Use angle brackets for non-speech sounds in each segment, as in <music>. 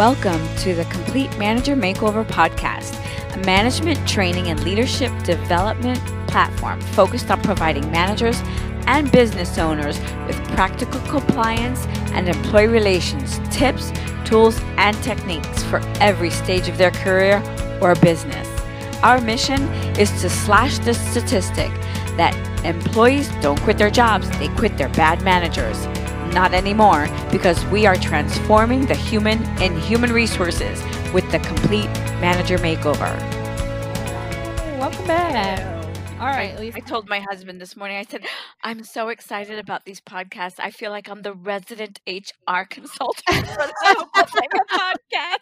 Welcome to the Complete Manager Makeover Podcast, a management training and leadership development platform focused on providing managers and business owners with practical compliance and employee relations tips, tools, and techniques for every stage of their career or business. Our mission is to slash the statistic that employees don't quit their jobs, they quit their bad managers. Not anymore, because we are transforming the human in human resources with the complete manager makeover. Welcome back. All right, I, I told my husband this morning, I said, I'm so excited about these podcasts. I feel like I'm the resident HR consultant <laughs> for the <laughs> podcast.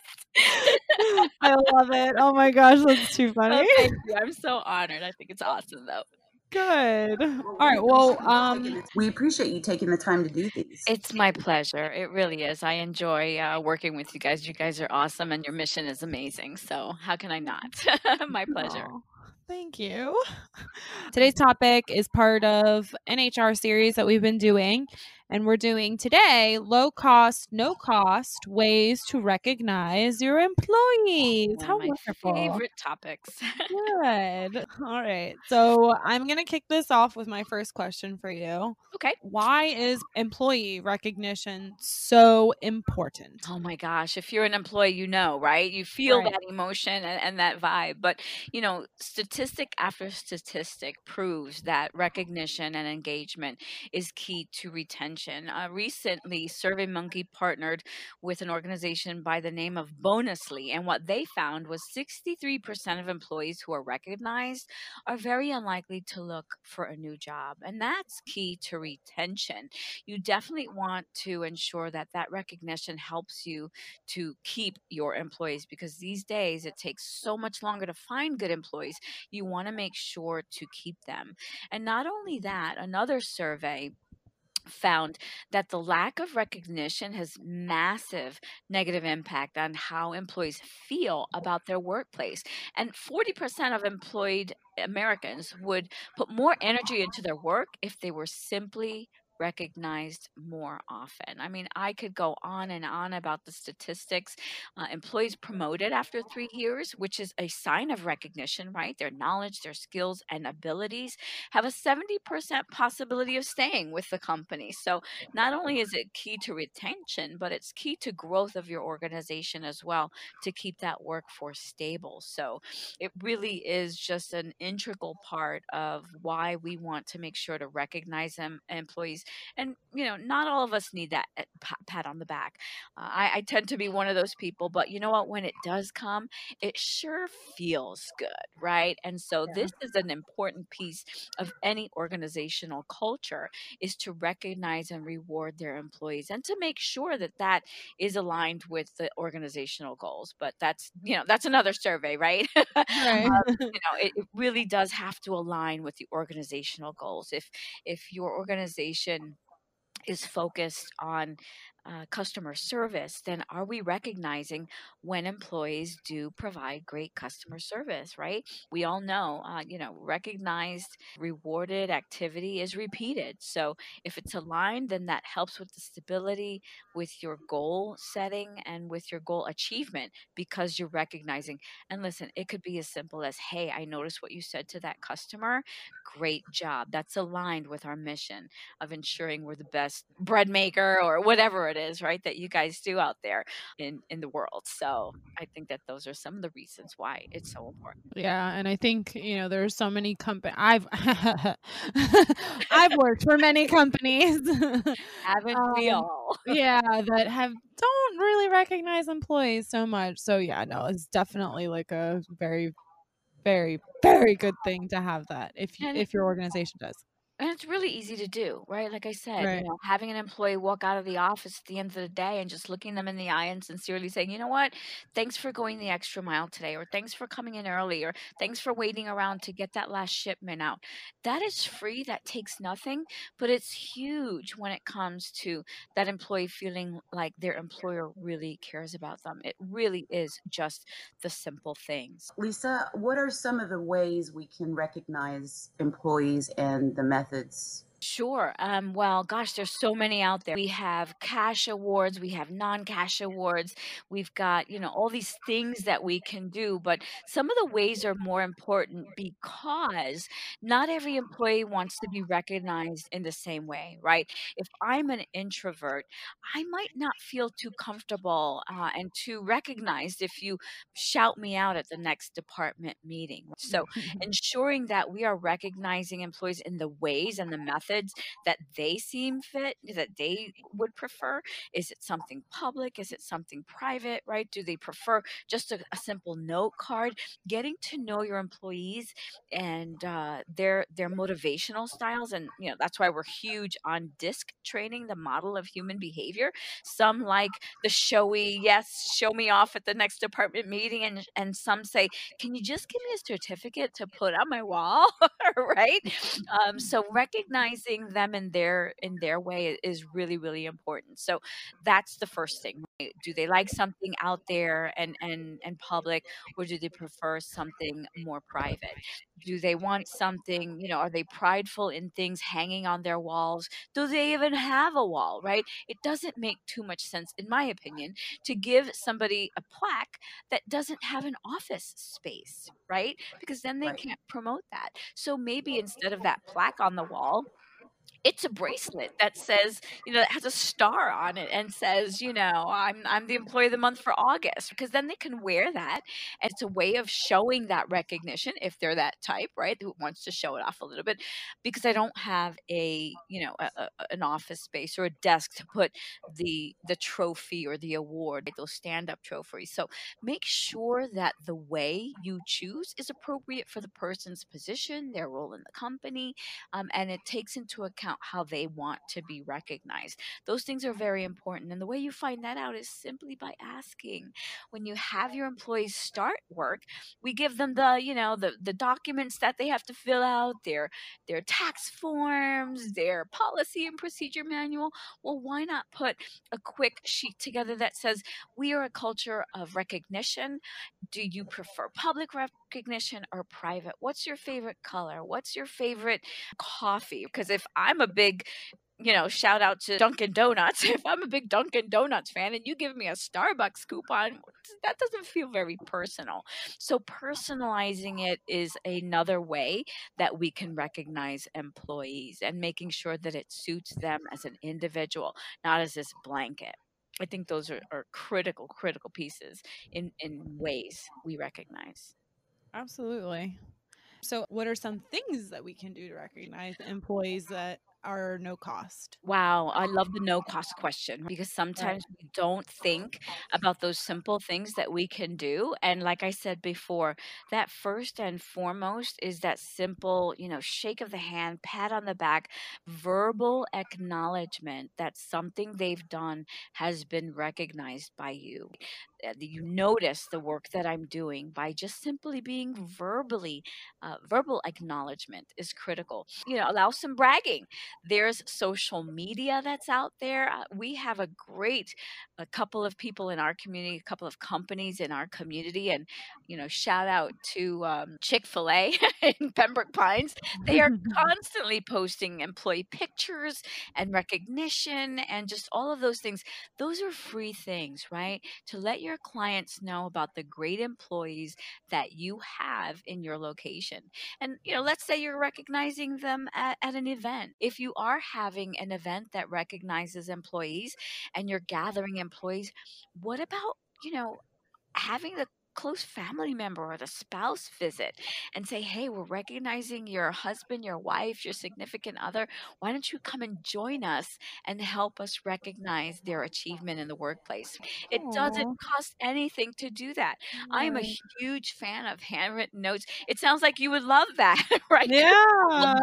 I love it. Oh my gosh, that's too <laughs> funny. Oh, thank you. I'm so honored. I think it's awesome, though. Good. All right. Well, um, we appreciate you taking the time to do these. It's my pleasure. It really is. I enjoy uh, working with you guys. You guys are awesome, and your mission is amazing. So how can I not? <laughs> my pleasure. Aww. Thank you. <laughs> Today's topic is part of NHR series that we've been doing. And we're doing today low cost, no cost ways to recognize your employees. One How wonderful. Favorite topics. Good. <laughs> All right. So I'm going to kick this off with my first question for you. Okay. Why is employee recognition so important? Oh my gosh. If you're an employee, you know, right? You feel right. that emotion and, and that vibe. But, you know, statistic after statistic proves that recognition and engagement is key to retention uh, recently SurveyMonkey partnered with an organization by the name of Bonusly, and what they found was 63% of employees who are recognized are very unlikely to look for a new job, and that's key to retention. You definitely want to ensure that that recognition helps you to keep your employees because these days it takes so much longer to find good employees. You want to make sure to keep them. And not only that, another survey found that the lack of recognition has massive negative impact on how employees feel about their workplace. And 40% of employed americans would put more energy into their work if they were simply recognized more often. I mean, I could go on and on about the statistics. Uh, employees promoted after three years, which is a sign of recognition, right? Their knowledge, their skills, and abilities have a 70% possibility of staying with the company. So, not only is it key to retention, but it's key to growth of your organization as well to keep that workforce stable. So, it really is just an integral part of why we want to make sure to recognize them employees and you know not all of us need that eh, pat on the back. Uh, I, I tend to be one of those people but you know what? When it does come it sure feels good right? And so yeah. this is an important piece of any organizational culture is to recognize and reward their employees and to make sure that that is aligned with the organizational goals but that's you know that's another survey right, <laughs> right. um, you <laughs> know it, it really does have to align with the organizational goals. If if your organization is focused on uh, customer service, then are we recognizing when employees do provide great customer service, right? We all know, uh, you know, recognized, rewarded activity is repeated. So if it's aligned, then that helps with the stability, with your goal setting, and with your goal achievement because you're recognizing. And listen, it could be as simple as, hey, I noticed what you said to that customer. Great job. That's aligned with our mission of ensuring we're the best bread maker or whatever it is, right, that you guys do out there in in the world. So I think that those are some of the reasons why it's so important. Yeah, and I think you know there's so many companies. I've <laughs> I've worked for many companies. <laughs> Haven't um, we all? yeah, that have don't really recognize employees so much. So yeah, no, it's definitely like a very very very good thing to have that if you, if your organization does and it's really easy to do, right? Like I said, you know, having an employee walk out of the office at the end of the day and just looking them in the eye and sincerely saying, you know what, thanks for going the extra mile today, or thanks for coming in early, or thanks for waiting around to get that last shipment out. That is free, that takes nothing, but it's huge when it comes to that employee feeling like their employer really cares about them. It really is just the simple things. Lisa, what are some of the ways we can recognize employees and the methods methods. Sure. Um, well, gosh, there's so many out there. We have cash awards, we have non-cash awards, we've got, you know, all these things that we can do, but some of the ways are more important because not every employee wants to be recognized in the same way, right? If I'm an introvert, I might not feel too comfortable uh, and too recognized if you shout me out at the next department meeting. So, <laughs> ensuring that we are recognizing employees in the ways and the methods methods that they seem fit, that they would prefer? Is it something public? Is it something private, right? Do they prefer just a, a simple note card? Getting to know your employees and uh, their their motivational styles, and you know that's why we're huge on DISC training, the model of human behavior. Some like the showy, yes, show me off at the next department meeting, and and some say, can you just give me a certificate to put on my wall, <laughs> right? Um, so recognize recognizing them in their in their way is really really important. So that's the first thing right? do they like something out there and and and public or do they prefer something more private? Do they want something you know are they prideful in things hanging on their walls? Do they even have a wall right? It doesn't make too much sense in my opinion to give somebody a plaque that doesn't have an office space right? Because then they right. can't promote that. So maybe instead of that plaque on the wall it's a bracelet that says, you know, that has a star on it and says, you know, I'm I'm the employee of the month for August because then they can wear that and it's a way of showing that recognition if they're that type, right, who wants to show it off a little bit because I don't have a, you know, a, a, an office space or a desk to put the the trophy or the award, those stand-up trophies. So make sure that the way you choose is appropriate for the person's position, their role in the company, um, and it takes into account account how they want to be recognized. Those things are very important. And the way you find that out is simply by asking. When you have your employees start work, we give them the, you know, the, the documents that they have to fill out, their their tax forms, their policy and procedure manual. Well, why not put a quick sheet together that says, we are a culture of recognition. Do you prefer public recognition or private? What's your favorite color? What's your favorite coffee? Because if I'm I'm a big you know, shout out to Dunkin' Donuts. <laughs> If I'm a big Dunkin' Donuts fan and you give me a Starbucks coupon, that doesn't feel very personal. So, personalizing it is another way that we can recognize employees and making sure that it suits them as an individual, not as this blanket. I think those are, are critical, critical pieces in, in ways we recognize. Absolutely. So, what are some things that we can do to recognize employees that are no cost? Wow, I love the no cost question because sometimes we don't think about those simple things that we can do. And like I said before, that first and foremost is that simple, you know, shake of the hand, pat on the back, verbal acknowledgement that something they've done has been recognized by you. Uh, you notice the work that I'm doing by just simply being verbally, uh, verbal acknowledgement is critical. You know, allow some bragging. There's social media that's out there. Uh, we have a great a couple of people in our community, a couple of companies in our community, and you know, shout out to um, Chick Fil A <laughs> in Pembroke Pines. They are <laughs> constantly posting employee pictures and recognition and just all of those things. Those are free things, right? To let your clients know about the great employees that you have in your location. And you know, let's say you're recognizing them at, at an event. If you are having an event that recognizes employees and you're gathering employees. What about, you know, having the close family member or the spouse visit and say, Hey, we're recognizing your husband, your wife, your significant other. Why don't you come and join us and help us recognize their achievement in the workplace? It Aww. doesn't cost anything to do that. Right. I'm a huge fan of handwritten notes. It sounds like you would love that, <laughs> right? Yeah. <laughs>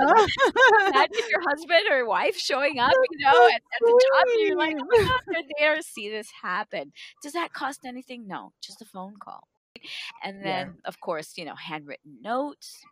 Imagine your husband or wife showing up, you know, at, at the job, and you're like, oh my God, they're there to see this happen. Does that cost anything? No, just a phone call. And then, yeah. of course, you know, handwritten notes,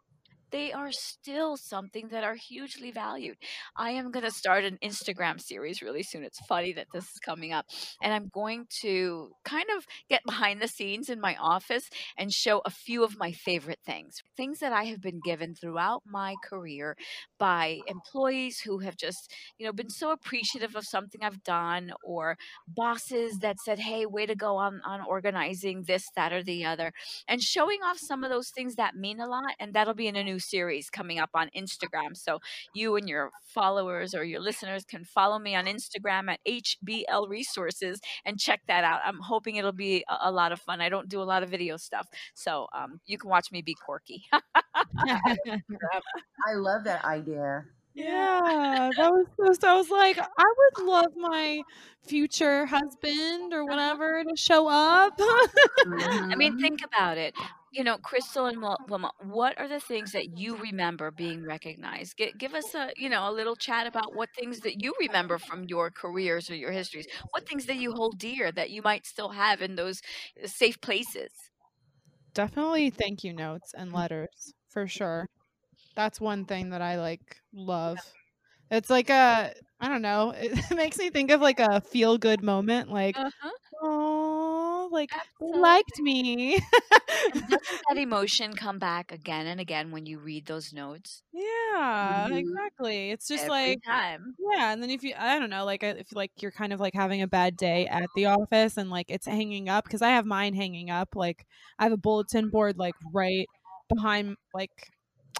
they are still something that are hugely valued. I am going to start an Instagram series really soon. It's funny that this is coming up. And I'm going to kind of get behind the scenes in my office and show a few of my favorite things, things that I have been given throughout my career by employees who have just, you know, been so appreciative of something I've done or bosses that said, "Hey, way to go on on organizing this, that or the other." And showing off some of those things that mean a lot and that'll be in a new series coming up on Instagram. So you and your followers or your listeners can follow me on Instagram at HBL Resources and check that out. I'm hoping it'll be a, a lot of fun. I don't do a lot of video stuff, so um, you can watch me be quirky. <laughs> <laughs> I love that idea. Yeah, that was so. So I was like, I would love my future husband or whatever to show up. I mean, think about it. You know, Krystal and Wil- Wilma, what are the things that you remember being recognized? Give, give us a, you know, a little chat about what things that you remember from your careers or your histories. What things that you hold dear that you might still have in those uh, safe places. Definitely thank you notes and letters for sure. That's one thing that I like love. It's like a I don't know. <laughs> It makes me think of like a feel good moment. Like, Uh-huh. oh, like Absolutely. liked me. That <laughs> emotion come back again and again when you read those notes? yeah, Mhm. exactly. It's just Every like time. Yeah, and then if you, I don't know, like if like you're kind of like having a bad day at the office and like it's hanging up because I have mine hanging up. Like I have a bulletin board like right behind like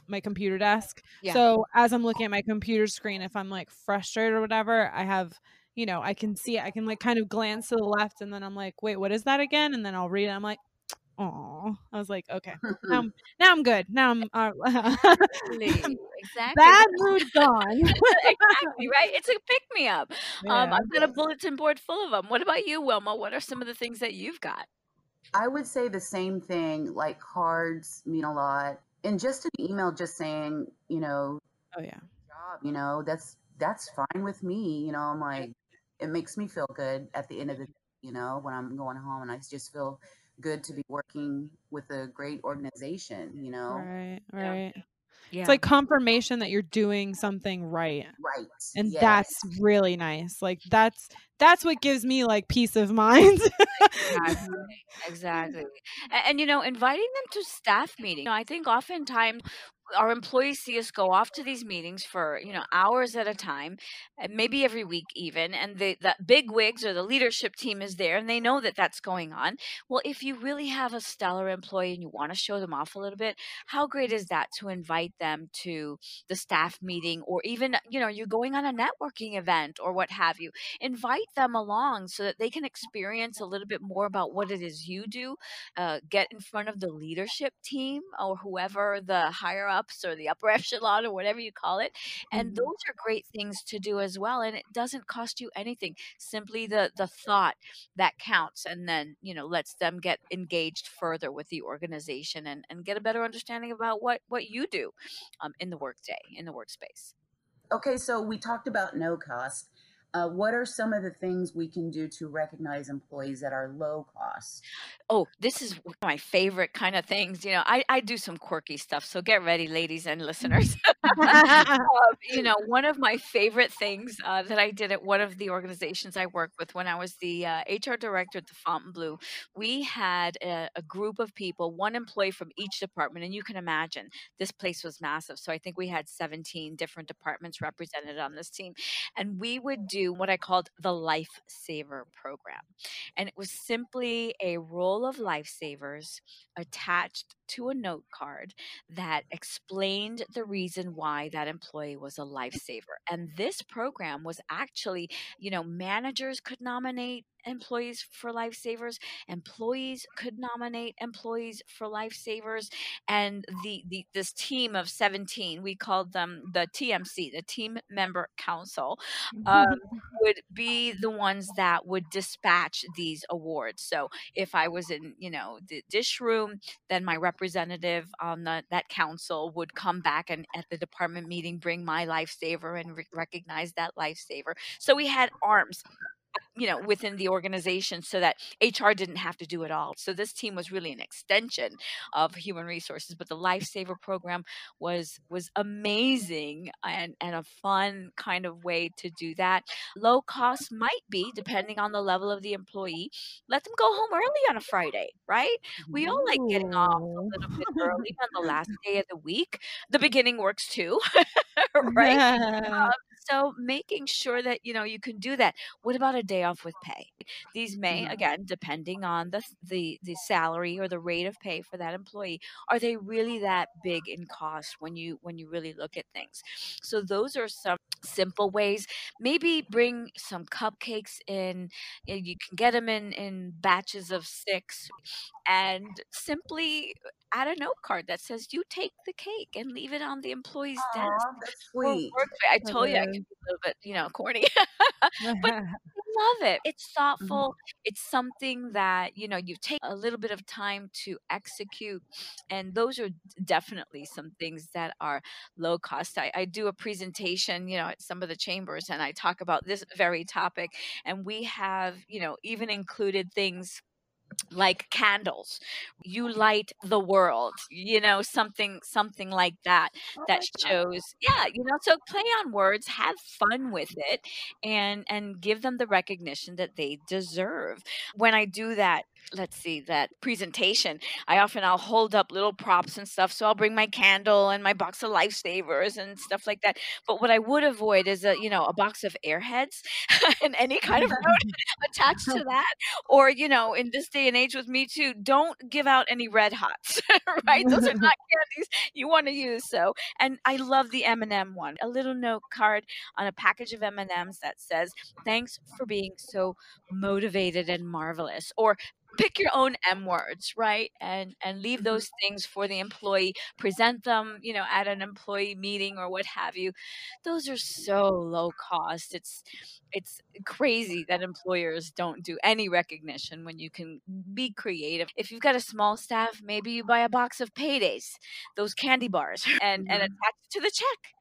my computer desk. Yeah. So as I'm looking at my computer screen, if I'm like frustrated or whatever, I have, you know, I can see it. I can like kind of glance to the left and then I'm like, wait, what is that again? And then I'll read it. I'm like, oh, I was like, okay, now I'm, <laughs> now I'm good. Now I'm uh, Exactly. <laughs> Exactly. bad <laughs> mood gone. exactly right. It's a pick me up. Um, I've got a bulletin board full of them. What about you, Wilma? What are some of the things that you've got? I would say the same thing. Like cards mean a lot, and just an email just saying, you know, Oh yeah. job, you know, that's that's fine with me. You know, I'm like, it makes me feel good at the end of the day. You know, when I'm going home, and I just feel good to be working with a great organization. You know, Right, Yeah. right. Yeah. It's like confirmation that you're doing something right. right? And yes. that's really nice. Like that's that's what gives me like peace of <laughs> mind. Exactly. Exactly. <laughs> And, and you know, inviting them to staff meetings. You know, I think oftentimes our employees see us go off to these meetings for you know hours at a time maybe every week even and the, the big wigs or the leadership team is there and they know that that's going on. Well if you really have a stellar employee and you want to show them off a little bit how great is that to invite them to the staff meeting or even you know you're going on a networking event or what have you invite them along so that they can experience a little bit more about what it is you do uh, get in front of the leadership team or whoever the higher ups or the upper <laughs> echelon or whatever you call it and Mhm. those are great things to do as well and it doesn't cost you anything simply the the thought that counts and then you know lets them get engaged further with the organization and, and get a better understanding about what what you do um, in the workday in the workspace Okay, so we talked about no cost. Uh, what are some of the things we can do to recognize employees that are low cost? Oh, this is one of my favorite kind of things. You know, I, I do some quirky stuff. So get ready, ladies and listeners. <laughs> <laughs> um, you know, one of my favorite things uh, that I did at one of the organizations I worked with when I was the uh, HR director at the Fontainebleau, we had a, a group of people, one employee from each department. And you can imagine this place was massive. So I think we had 17 different departments represented on this team. And we would do what I called the Lifesaver program. And it was simply a roll of lifesavers attached to a note card that explained the reason why that employee was a lifesaver. And this program was actually, you know, managers could nominate employees for lifesavers, employees could nominate employees for lifesavers, and the, the this team of 17, we called them the TMC, the Team Member Council, um, <laughs> <laughs> would be the ones that would dispatch these awards. So if I was in, you know, the dish room, then my representative on the, that council would come back and at the department meeting bring my lifesaver and re- recognize that lifesaver. So we had arms you know within the organization so that hr didn't have to do it all. So this team was really an extension of human resources but the lifesaver program was was amazing and and a fun kind of way to do that. Low cost might be depending on the level of the employee let them go home early on a friday right? We all like getting off a little bit <laughs> early on the last day of the week. The beginning works too <laughs> right? Um, so making sure that you know you can do that. What about a day off with pay? These may Mhm. again depending on the the the salary or the rate of pay for that employee are they really that big in cost when you when you really look at things? So those are some simple ways maybe bring some cupcakes in y- you can get them in in batches of six and simply add a note card that says you take the cake and leave it on the employee's desk Aw, that's or sweet. work I told you I is. can be a little bit, you know, corny. <laughs> but <laughs> love it. It's Mhm. thoughtful. It's something that, you know, you take a little bit of time to execute. And those are definitely some things that are low cost. I, I do a presentation, you know, at some of the chambers and I talk about this very topic. And we have, you know, even included things like candles. You light the world you know something something like that Oh that. shows yeah you know so play on words have fun with it and and give them the recognition that they deserve. When i do that let's see that presentation i often i'll hold up little props and stuff so i'll bring my candle and my box of lifesavers and stuff like that. But what i would avoid is a you know a box of airheads <laughs> and any kind of note <laughs> attached to that. Or you know in this day and age with me too don't give out any red hots <laughs> right? Those are not candies you want to use so. And i love the m&m one a little note card on a package of m&ms that says thanks for being so motivated and marvelous or pick your own m words right and and leave Mhm. those things for the employee present them you know at an employee meeting or what have you those are so low cost it's it's crazy that employers don't do any recognition when you can be creative. If you've got a small staff, maybe you buy a box of paydays, those candy bars, <laughs> and and Mhm. attach it to the check.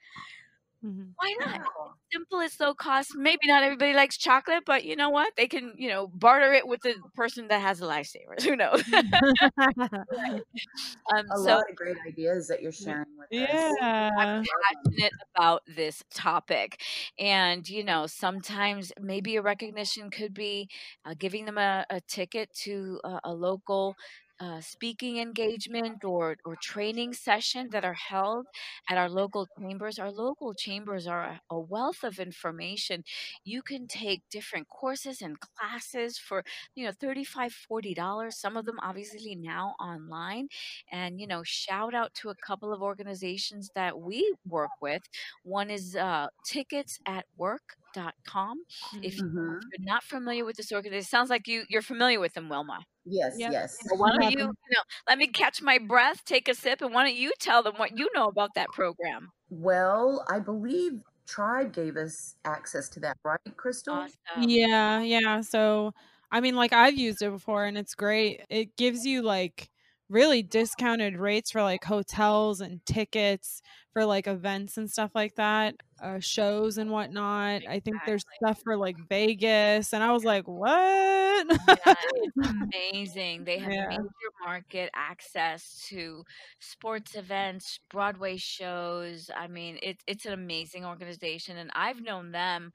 Mhm. Why not? Wow. Simple, it's low cost. Maybe not everybody likes chocolate, but you know what? They can, you know, barter it with the person that has the lifesavers. <laughs> Who knows? <laughs> <laughs> um, A so lot of great ideas that you're sharing with us. yeah. I'm passionate about this topic. And, you know, sometimes maybe a recognition could be uh, giving them a, a ticket to a, a local uh, speaking engagement or, or training session that are held at our local chambers. Our local chambers are a, a wealth of information. You can take different courses and classes for, you know, $35, $40. Some of them obviously now online and you know shout out to a couple of organizations that we work with one is uh, tickets at work.com if Mhm. Mhm. you're not familiar with this organization it sounds like you you're familiar with them wilma Yes, Yep. yes. well, why don't you Happen. you know let me catch my breath take a sip and why don't you tell them what you know about that program Well, I believe Tribe gave us access to that, right, Krystal? awesome Yeah, yeah. So, I mean, like I've used it before and it's great. It gives you like really discounted rates for like hotels and tickets for like events and stuff like that, uh, shows and whatnot. I think there's stuff for like Vegas, and I was like, what? Yeah, <laughs> amazing. They have Yeah. major market access to sports events, Broadway shows. I mean, it's it's an amazing organization, and I've known them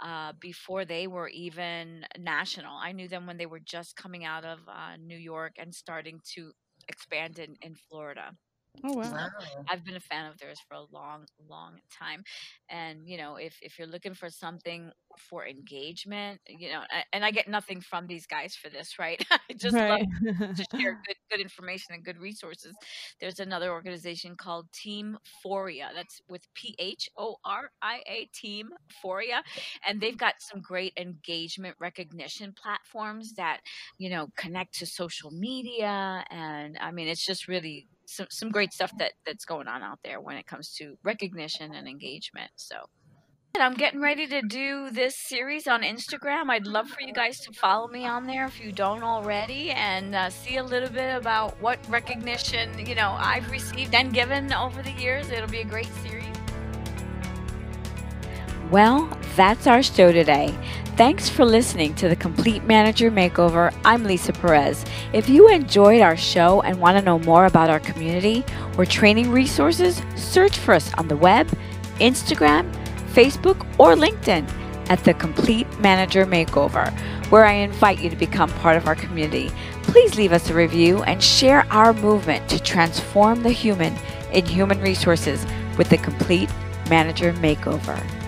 uh, before they were even national. I knew them when they were just coming out of uh, New York and starting to expand in, in Florida. Oh wow. Wow. I've been a fan of theirs for a long, long time. And you know, if if you're looking for something for engagement, you know, and I get nothing from these guys for this, right? <laughs> I just love to share <laughs> good good information and good resources. There's another organization called Team Foria. That's with P H O R I A Team Foria, and they've got some great engagement recognition platforms that you know connect to social media, and I mean it's just really some some great stuff that that's going on out there when it comes to recognition and engagement. So. And I'm getting ready to do this series on Instagram. I'd love for you guys to follow me on there if you don't already and uh, see a little bit about what recognition, you know, I've received and given over the years. It'll be a great series. Well, that's our show today. Thanks for listening to the Complete Manager Makeover. I'm Lisa Perez. If you enjoyed our show and want to know more about our community or training resources, search for us on the web, Instagram, Facebook, or LinkedIn at the Complete Manager Makeover, where I invite you to become part of our community. Please leave us a review and share our movement to transform the human in human resources with the Complete Manager Makeover.